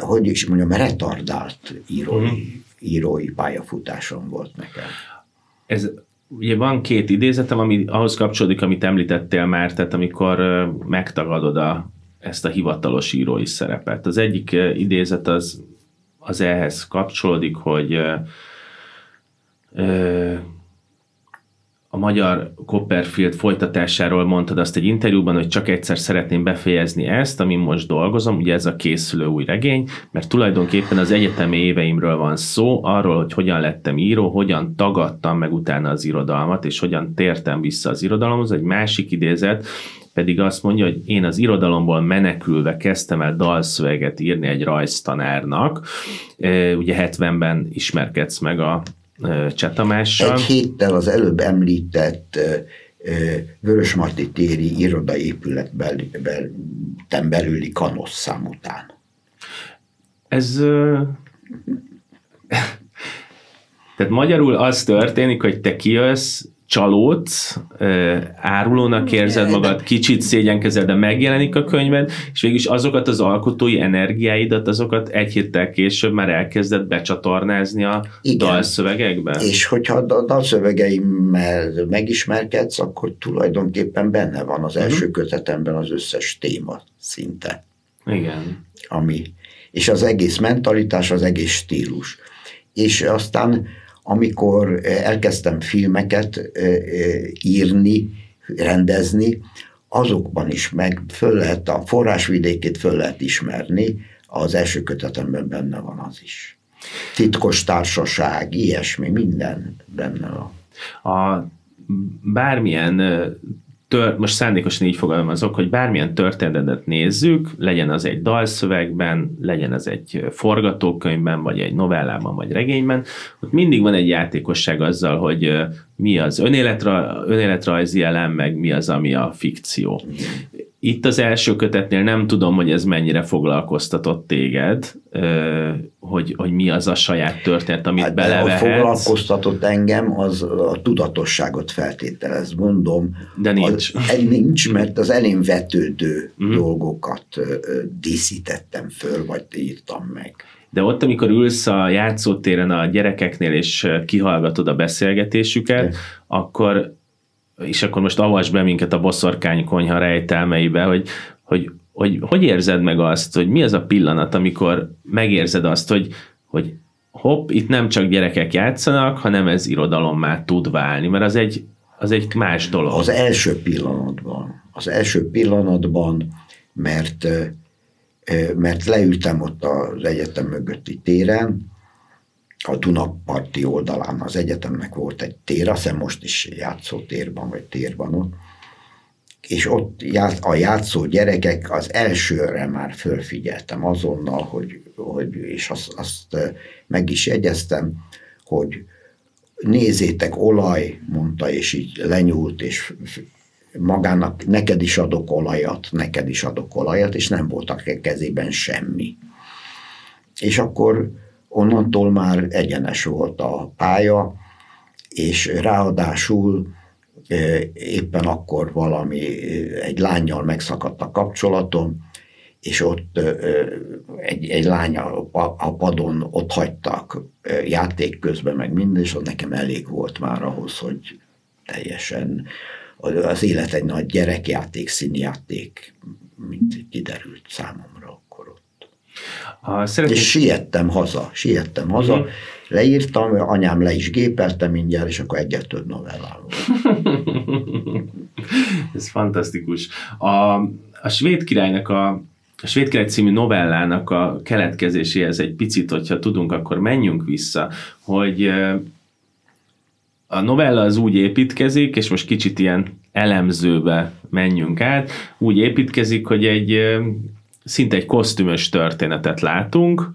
hogy is mondjam, retardált írói, uh-huh. írói pályafutásom volt nekem. Ez ugye van két idézetem, ami ahhoz kapcsolódik, amit említettél már, tehát amikor megtagadod a, ezt a hivatalos írói szerepet. Az egyik idézet az, az ehhez kapcsolódik, hogy a magyar Copperfield folytatásáról mondtad azt egy interjúban, hogy csak egyszer szeretném befejezni ezt, amin most dolgozom, ugye ez a készülő új regény, mert tulajdonképpen az egyetemi éveimről van szó, arról, hogy hogyan lettem író, hogyan tagadtam meg utána az irodalmat, és hogyan tértem vissza az irodalomhoz. Egy másik idézet, pedig azt mondja, hogy én az irodalomból menekülve kezdtem el dalszöveget írni egy rajztanárnak. Ugye 70-ben ismerkedsz meg a Csetamással. Egy héttel az előbb említett Vörösmarty téri irodaépületben belüli szám után. Ez tehát magyarul az történik, hogy te kijössz csalódsz, árulónak érzed magad, kicsit szégyenkezel, de megjelenik a könyved, és végülis azokat az alkotói energiáidat, azokat egy héttel később már elkezdett becsatornázni a Igen. dalszövegekbe. És hogyha a dalszövegeimmel megismerkedsz, akkor tulajdonképpen benne van az első uh-huh. kötetemben az összes téma szinte. Igen. Ami, és az egész mentalitás, az egész stílus. És aztán amikor elkezdtem filmeket írni, rendezni, azokban is meg föl lehet, a forrásvidékét föl lehet ismerni, az első kötetemben benne van az is. Titkos társaság, ilyesmi, minden benne van. A bármilyen tör, most szándékosan így fogalmazok, hogy bármilyen történetet nézzük, legyen az egy dalszövegben, legyen az egy forgatókönyvben, vagy egy novellában, vagy regényben, ott mindig van egy játékosság azzal, hogy mi az önéletra, önéletrajzi elem, meg mi az, ami a fikció. Itt az első kötetnél nem tudom, hogy ez mennyire foglalkoztatott téged, hogy, hogy mi az a saját történet, amit hát, belevehetsz. A foglalkoztatott engem, az a tudatosságot feltételez, mondom. De nincs. Az, nincs, mert az elén vetődő mm. dolgokat díszítettem föl, vagy írtam meg. De ott, amikor ülsz a játszótéren a gyerekeknél, és kihallgatod a beszélgetésüket, De. akkor és akkor most avasd be minket a boszorkány konyha rejtelmeibe, hogy, hogy, hogy hogy érzed meg azt, hogy mi az a pillanat, amikor megérzed azt, hogy, hogy hopp, itt nem csak gyerekek játszanak, hanem ez irodalommá tud válni, mert az egy, az egy más dolog. Az első pillanatban, az első pillanatban, mert, mert leültem ott az egyetem mögötti téren, a Dunaparti oldalán az egyetemnek volt egy tér, azt hiszem most is játszó térban, vagy térban ott, és ott a játszó gyerekek az elsőre már fölfigyeltem azonnal, hogy, hogy és azt, azt meg is jegyeztem, hogy nézzétek, olaj, mondta, és így lenyúlt, és magának neked is adok olajat, neked is adok olajat, és nem voltak a kezében semmi. És akkor onnantól már egyenes volt a pálya, és ráadásul éppen akkor valami, egy lányjal megszakadt a kapcsolatom, és ott egy, egy lány a padon ott hagytak játék közben, meg minden, és az nekem elég volt már ahhoz, hogy teljesen az élet egy nagy gyerekjáték, színjáték, mint kiderült számomra. Ha szeretnék... És siettem haza, siettem haza, uh-huh. leírtam, anyám le is gépelte mindjárt, és akkor egyet több novelláló. Ez fantasztikus. A, a svéd királynak a a Svéd Király című novellának a keletkezéséhez egy picit, hogyha tudunk, akkor menjünk vissza, hogy a novella az úgy építkezik, és most kicsit ilyen elemzőbe menjünk át, úgy építkezik, hogy egy szinte egy kosztümös történetet látunk,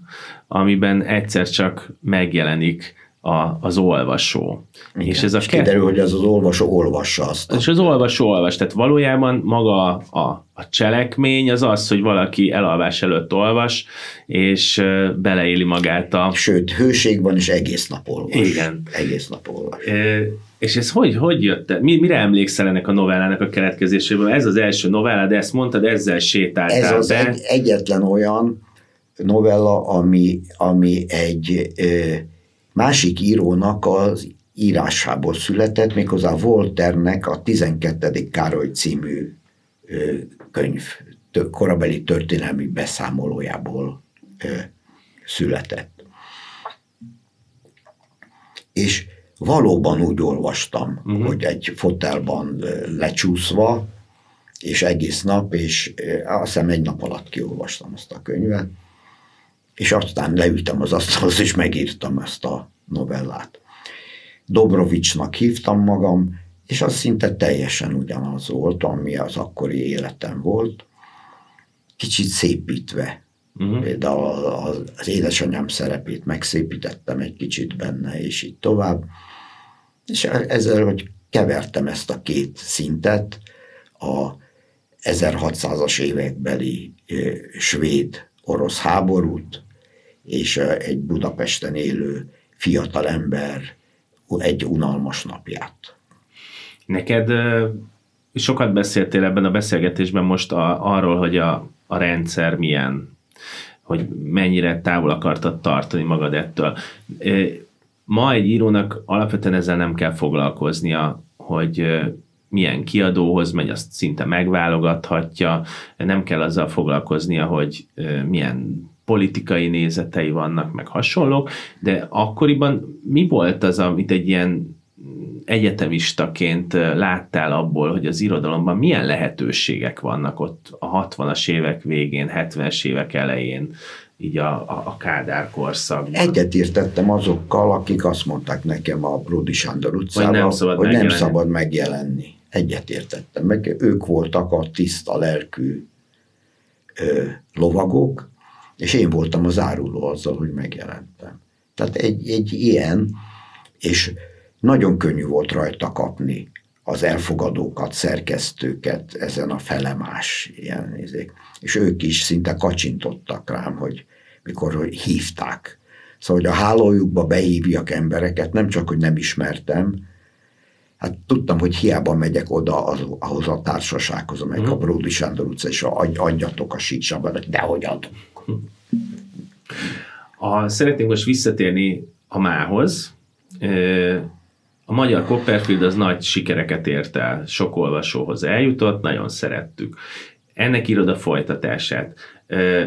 amiben egyszer csak megjelenik a, az olvasó. Igen, és ez a és kett... kiderül, hogy ez az olvasó olvassa azt. És az olvasó olvas, tehát valójában maga a, a cselekmény az az, hogy valaki elalvás előtt olvas, és beleéli magát a... Sőt, hőség van, és egész nap olvas. Igen. Egész nap olvas. E, és ez hogy, hogy jött? Mi, mire emlékszel ennek a novellának a keletkezéséből? Ez az első novella, de ezt mondtad, ezzel sétáltál Ez az be. Egy, egyetlen olyan novella, ami, ami egy ö, másik írónak az írásából született, méghozzá Volternek a 12. Károly című könyv, korabeli történelmi beszámolójából született. És valóban úgy olvastam, uh-huh. hogy egy fotelban lecsúszva, és egész nap, és azt hiszem egy nap alatt kiolvastam azt a könyvet, és aztán leültem az asztalhoz, és megírtam ezt a novellát. Dobrovicsnak hívtam magam, és az szinte teljesen ugyanaz volt, ami az akkori életem volt, kicsit szépítve. Uh-huh. Például az édesanyám szerepét megszépítettem egy kicsit benne, és így tovább. És ezzel, hogy kevertem ezt a két szintet, a 1600-as évekbeli svéd-orosz háborút, és egy Budapesten élő fiatalember egy unalmas napját. Neked sokat beszéltél ebben a beszélgetésben most a, arról, hogy a, a rendszer milyen, hogy mennyire távol akartad tartani magad ettől ma egy írónak alapvetően ezzel nem kell foglalkoznia, hogy milyen kiadóhoz megy, azt szinte megválogathatja, nem kell azzal foglalkoznia, hogy milyen politikai nézetei vannak, meg hasonlók, de akkoriban mi volt az, amit egy ilyen egyetemistaként láttál abból, hogy az irodalomban milyen lehetőségek vannak ott a 60-as évek végén, 70-es évek elején, így a, a, a Kádár korszakban. Egyetértettem azokkal, akik azt mondták nekem a Bródi Sándor utcában, hogy nem szabad, hogy megjelenni. nem szabad megjelenni. Egyetértettem. Meg ők voltak a tiszta lelkű ö, lovagok, és én voltam az áruló azzal, hogy megjelentem. Tehát egy, egy ilyen, és nagyon könnyű volt rajta kapni az elfogadókat, szerkesztőket ezen a felemás ilyen nézék. És ők is szinte kacsintottak rám, hogy mikor hívták. Szóval, hogy a hálójukba behívjak embereket, nem csak, hogy nem ismertem, hát tudtam, hogy hiába megyek oda az, ahhoz a társasághoz, amelyik mm. a Bródi Sándor utca, és adjatok a síksabat, de hogy adok. A, szeretnénk most visszatérni a mához. A magyar Copperfield az nagy sikereket ért el, sok olvasóhoz eljutott, nagyon szerettük. Ennek írod a folytatását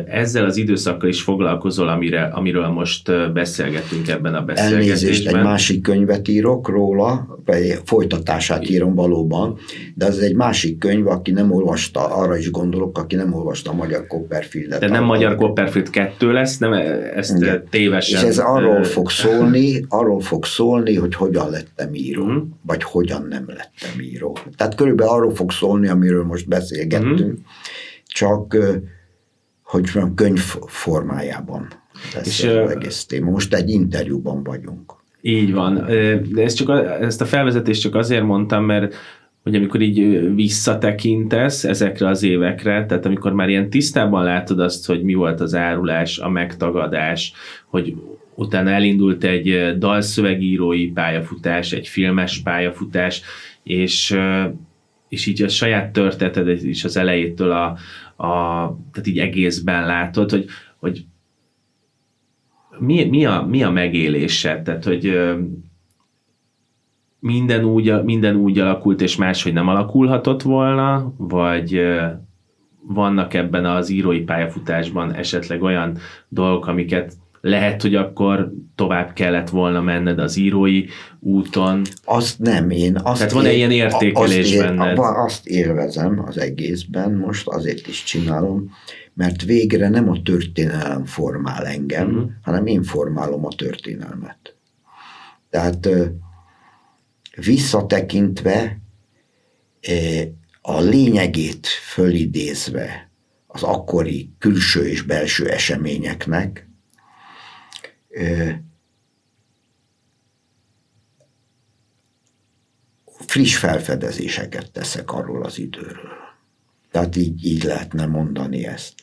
ezzel az időszakkal is foglalkozol, amire, amiről most beszélgetünk ebben a beszélgetésben. Elnézést, egy másik könyvet írok róla, vagy folytatását írom valóban, de az egy másik könyv, aki nem olvasta, arra is gondolok, aki nem olvasta a Magyar Copperfield-et. De nem Magyar Copperfield 2 lesz, nem ezt Igen. tévesen... És ez arról fog szólni, arról fog szólni, hogy hogyan lettem író, uh-huh. vagy hogyan nem lettem író. Tehát körülbelül arról fog szólni, amiről most beszélgettünk, uh-huh. csak hogy van könyv formájában lesz és, az egész téma. Most egy interjúban vagyunk. Így van. De ezt, csak, ezt a felvezetést csak azért mondtam, mert hogy amikor így visszatekintesz ezekre az évekre, tehát amikor már ilyen tisztában látod azt, hogy mi volt az árulás, a megtagadás, hogy utána elindult egy dalszövegírói pályafutás, egy filmes pályafutás, és, és így a saját történeted is az elejétől a, a, tehát így egészben látod, hogy, hogy mi, mi, a, mi a megélése, tehát hogy minden úgy, minden úgy alakult, és máshogy nem alakulhatott volna, vagy vannak ebben az írói pályafutásban esetleg olyan dolgok, amiket lehet, hogy akkor tovább kellett volna menned az írói úton. Azt nem, én azt Tehát van-e ilyen értékelés azt él, benned? Azt élvezem az egészben, most azért is csinálom, mert végre nem a történelem formál engem, uh-huh. hanem én formálom a történelmet. Tehát visszatekintve a lényegét fölidézve az akkori külső és belső eseményeknek, friss felfedezéseket teszek arról az időről. Tehát így, így lehetne mondani ezt.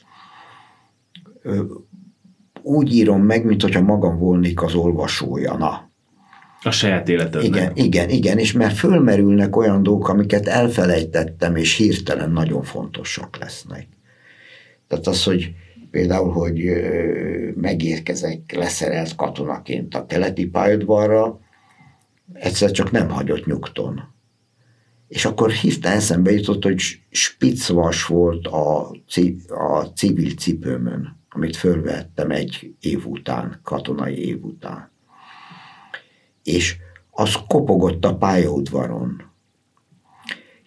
Úgy írom meg, mint hogyha magam volnék az olvasója. Na. A saját életednek. Igen, igen, igen, és mert fölmerülnek olyan dolgok, amiket elfelejtettem, és hirtelen nagyon fontosak lesznek. Tehát az, hogy például, hogy megérkezek leszerelt katonaként a keleti pályaudvarra, egyszer csak nem hagyott nyugton. És akkor hirtelen eszembe jutott, hogy spiccvas volt a, a civil cipőmön, amit fölvettem egy év után, katonai év után. És az kopogott a pályaudvaron.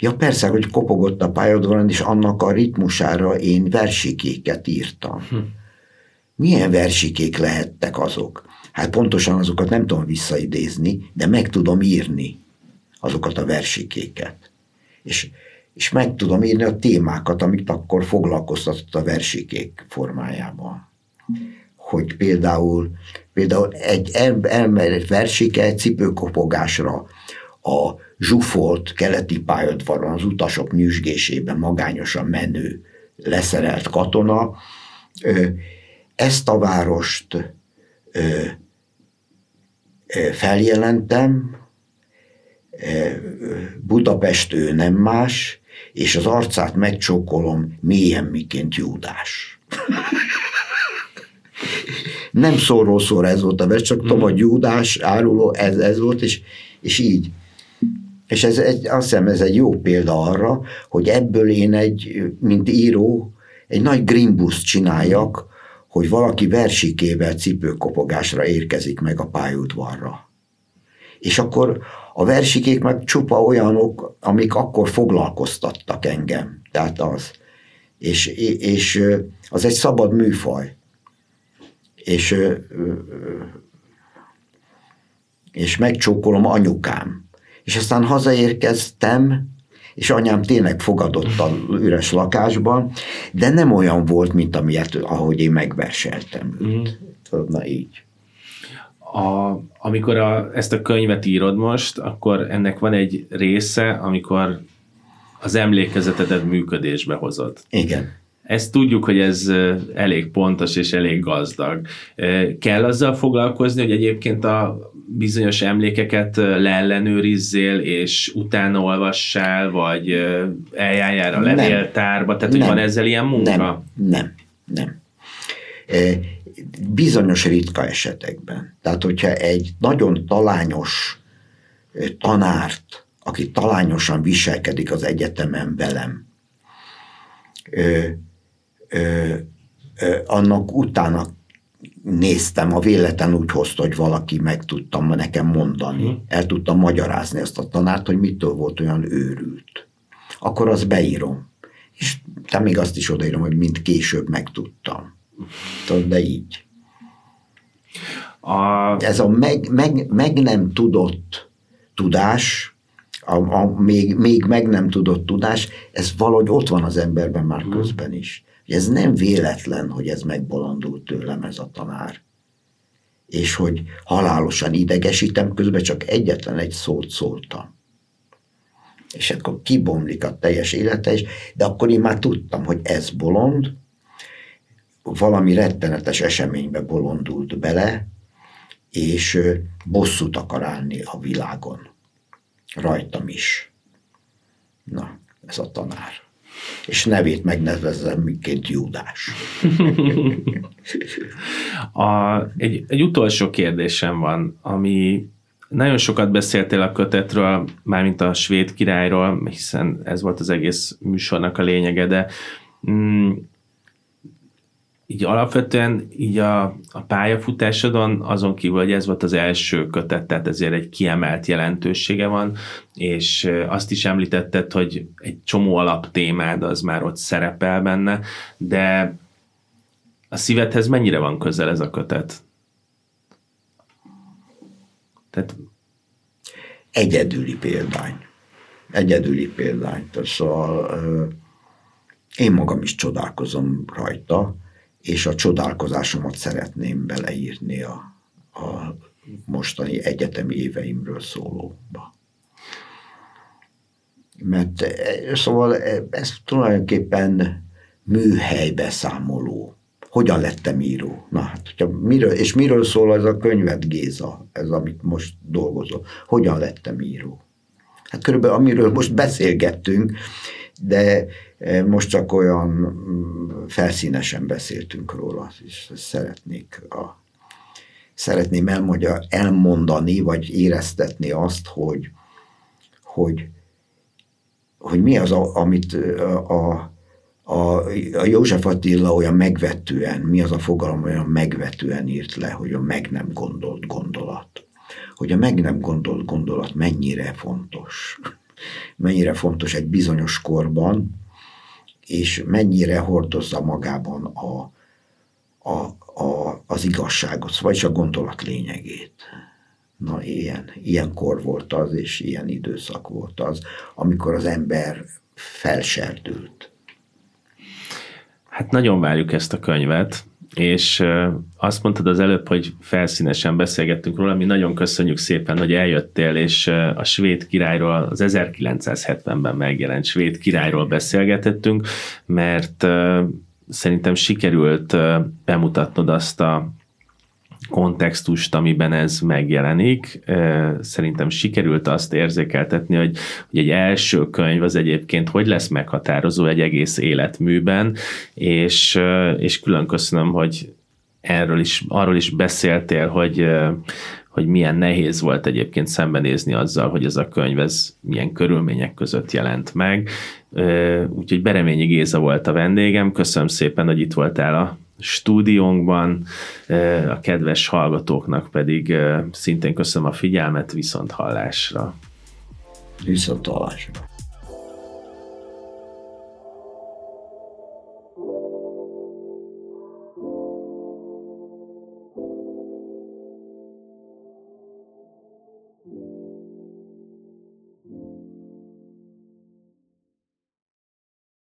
Ja persze, hogy kopogott a pályadon, és annak a ritmusára én versikéket írtam. Hm. Milyen versikék lehettek azok? Hát pontosan azokat nem tudom visszaidézni, de meg tudom írni azokat a versikéket. És, és meg tudom írni a témákat, amit akkor foglalkoztatott a versikék formájában. Hogy például, például egy elmerett versike egy cipőkopogásra a zsúfolt keleti pályadvaron az utasok nyüzsgésében magányosan menő leszerelt katona, ezt a várost feljelentem, Budapest ő nem más, és az arcát megcsókolom mélyen miként Júdás. nem szóról szóra ez volt a vers, csak mm. a Júdás áruló, ez, ez volt, és, és így. És ez egy, azt hiszem, ez egy jó példa arra, hogy ebből én egy, mint író, egy nagy grimbuszt csináljak, hogy valaki versikével cipőkopogásra érkezik meg a pályaudvarra. És akkor a versikék meg csupa olyanok, amik akkor foglalkoztattak engem. Tehát az. És, és az egy szabad műfaj. És, és megcsókolom anyukám. És aztán hazaérkeztem, és anyám tényleg fogadott a üres lakásban, de nem olyan volt, mint amilyet, ahogy én megverseltem őt. Mm. Na így. A, amikor a, ezt a könyvet írod most, akkor ennek van egy része, amikor az emlékezetedet működésbe hozod. Igen. Ezt tudjuk, hogy ez elég pontos és elég gazdag. Kell azzal foglalkozni, hogy egyébként a bizonyos emlékeket leellenőrizzél, és utána olvassál, vagy eljárjál a levéltárba, tehát hogy nem. van ezzel ilyen munka? Nem, nem, nem. Bizonyos ritka esetekben. Tehát, hogyha egy nagyon talányos tanárt, aki talányosan viselkedik az egyetemen velem, ö, ö, annak utána néztem, a véletlen úgy hozta, hogy valaki meg tudtam nekem mondani, mm. el tudtam magyarázni ezt a tanárt, hogy mitől volt olyan őrült. Akkor azt beírom. És te még azt is odaírom, hogy mint később megtudtam. De így. A... Ez a meg, meg, meg nem tudott tudás, a, a még, még meg nem tudott tudás, ez valahogy ott van az emberben már mm. közben is. Ez nem véletlen, hogy ez megbolondult tőlem ez a tanár. És hogy halálosan idegesítem, közben csak egyetlen egy szót szóltam. És akkor kibomlik a teljes élete is, de akkor én már tudtam, hogy ez bolond, valami rettenetes eseménybe bolondult bele, és bosszút akar állni a világon. Rajtam is. Na, ez a tanár és nevét megnevezzem, miként Júdás. a, egy, egy utolsó kérdésem van, ami nagyon sokat beszéltél a kötetről, mármint a svéd királyról, hiszen ez volt az egész műsornak a lényege, de mm, így alapvetően így a, a pályafutásodon, azon kívül, hogy ez volt az első kötet, tehát ezért egy kiemelt jelentősége van, és azt is említetted, hogy egy csomó alaptémád az már ott szerepel benne, de a szívedhez mennyire van közel ez a kötet? Tehát... Egyedüli példány. Egyedüli példány. Szóval én magam is csodálkozom rajta, és a csodálkozásomat szeretném beleírni a, a mostani egyetemi éveimről szólóba. Mert e, szóval e, ez tulajdonképpen műhelybeszámoló. Hogyan lettem író? Na hát, hogyha miről, és miről szól ez a könyvet, Géza, ez amit most dolgozom? Hogyan lettem író? Hát körülbelül amiről most beszélgettünk, de most csak olyan mm, felszínesen beszéltünk róla, és szeretnék a, szeretném elmondja, elmondani, vagy éreztetni azt, hogy, hogy, hogy mi az, a, amit a, a, a József Attila olyan megvetően, mi az a fogalom olyan megvetően írt le, hogy a meg nem gondolt gondolat. Hogy a meg nem gondolt gondolat mennyire fontos mennyire fontos egy bizonyos korban, és mennyire hordozza magában a, a, a, az igazságot, vagyis a gondolat lényegét. Na, ilyen, ilyen kor volt az, és ilyen időszak volt az, amikor az ember felserdült. Hát nagyon várjuk ezt a könyvet, és azt mondtad az előbb, hogy felszínesen beszélgettünk róla, mi nagyon köszönjük szépen, hogy eljöttél, és a svéd királyról, az 1970-ben megjelent svéd királyról beszélgetettünk, mert szerintem sikerült bemutatnod azt a kontextust, amiben ez megjelenik. Szerintem sikerült azt érzékeltetni, hogy, hogy egy első könyv az egyébként hogy lesz meghatározó egy egész életműben, és, és külön köszönöm, hogy erről is, arról is beszéltél, hogy, hogy milyen nehéz volt egyébként szembenézni azzal, hogy ez a könyv ez milyen körülmények között jelent meg. Úgyhogy Bereményi Géza volt a vendégem. Köszönöm szépen, hogy itt voltál a stúdiónkban, a kedves hallgatóknak pedig szintén köszönöm a figyelmet, viszont hallásra. Viszont hallásra.